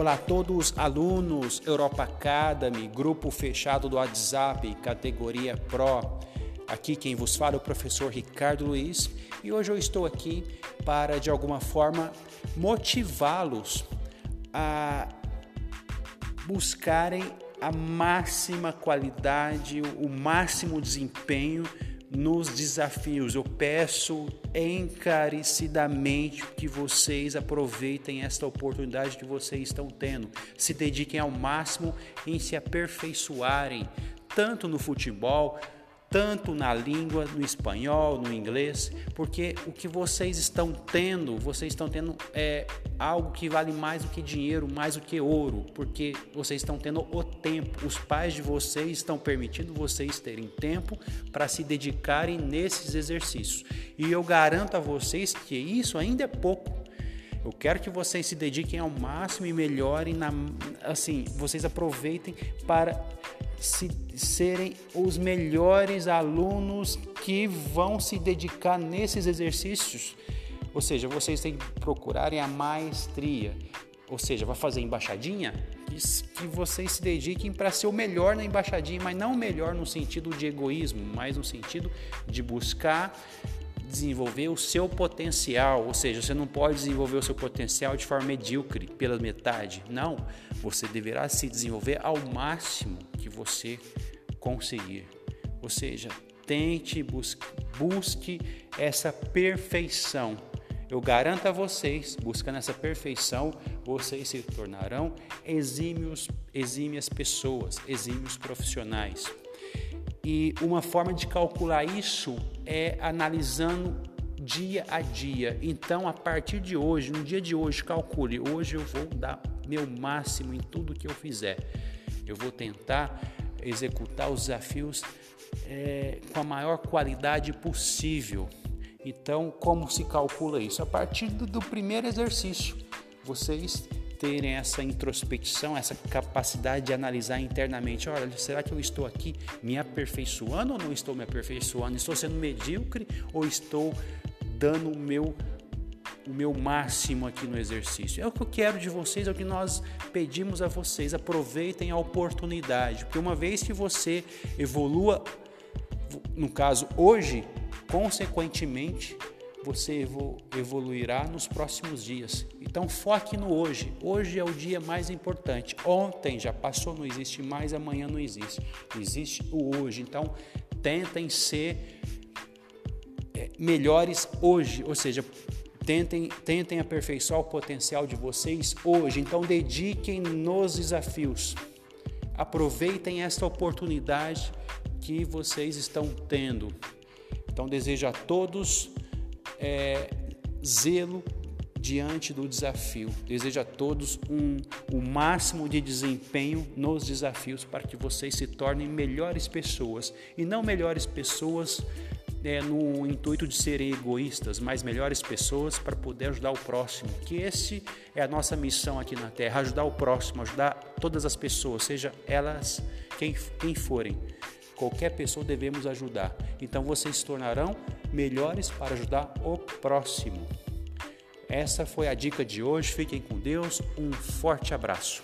Olá a todos alunos Europa Academy, grupo fechado do WhatsApp, categoria Pro. Aqui quem vos fala é o professor Ricardo Luiz e hoje eu estou aqui para de alguma forma motivá-los a buscarem a máxima qualidade, o máximo desempenho nos desafios. Eu peço encarecidamente que vocês aproveitem esta oportunidade que vocês estão tendo. Se dediquem ao máximo em se aperfeiçoarem, tanto no futebol, tanto na língua, no espanhol, no inglês, porque o que vocês estão tendo, vocês estão tendo é algo que vale mais do que dinheiro, mais do que ouro, porque vocês estão tendo o tempo. Os pais de vocês estão permitindo vocês terem tempo para se dedicarem nesses exercícios. E eu garanto a vocês que isso ainda é pouco. Eu quero que vocês se dediquem ao máximo e melhorem na assim, vocês aproveitem para se, serem os melhores alunos que vão se dedicar nesses exercícios. Ou seja, vocês têm que procurarem a maestria. Ou seja, vai fazer embaixadinha? Que vocês se dediquem para ser o melhor na embaixadinha, mas não o melhor no sentido de egoísmo, mas no sentido de buscar desenvolver o seu potencial, ou seja, você não pode desenvolver o seu potencial de forma medíocre, pela metade. Não, você deverá se desenvolver ao máximo que você conseguir. Ou seja, tente, busque, busque essa perfeição. Eu garanto a vocês, buscando essa perfeição, vocês se tornarão exímios, exímias pessoas, exímios profissionais. E uma forma de calcular isso é analisando dia a dia. Então, a partir de hoje, no dia de hoje, calcule: hoje eu vou dar meu máximo em tudo que eu fizer. Eu vou tentar executar os desafios é, com a maior qualidade possível. Então, como se calcula isso? A partir do, do primeiro exercício, vocês terem essa introspecção, essa capacidade de analisar internamente. Olha, será que eu estou aqui me aperfeiçoando ou não estou me aperfeiçoando? Estou sendo medíocre ou estou dando o meu o meu máximo aqui no exercício. É o que eu quero de vocês, é o que nós pedimos a vocês. Aproveitem a oportunidade, porque uma vez que você evolua, no caso hoje, consequentemente, você evoluirá nos próximos dias. Então foque no hoje. Hoje é o dia mais importante. Ontem já passou, não existe mais, amanhã não existe. Existe o hoje. Então tentem ser é, melhores hoje, ou seja, tentem, tentem aperfeiçoar o potencial de vocês hoje. Então dediquem nos desafios. Aproveitem esta oportunidade que vocês estão tendo. Então desejo a todos é, zelo diante do desafio. Desejo a todos um, o máximo de desempenho nos desafios para que vocês se tornem melhores pessoas e não melhores pessoas é, no intuito de serem egoístas, mas melhores pessoas para poder ajudar o próximo. Que esse é a nossa missão aqui na Terra: ajudar o próximo, ajudar todas as pessoas, seja elas quem, quem forem. Qualquer pessoa devemos ajudar. Então vocês se tornarão melhores para ajudar o próximo. Essa foi a dica de hoje. Fiquem com Deus. Um forte abraço.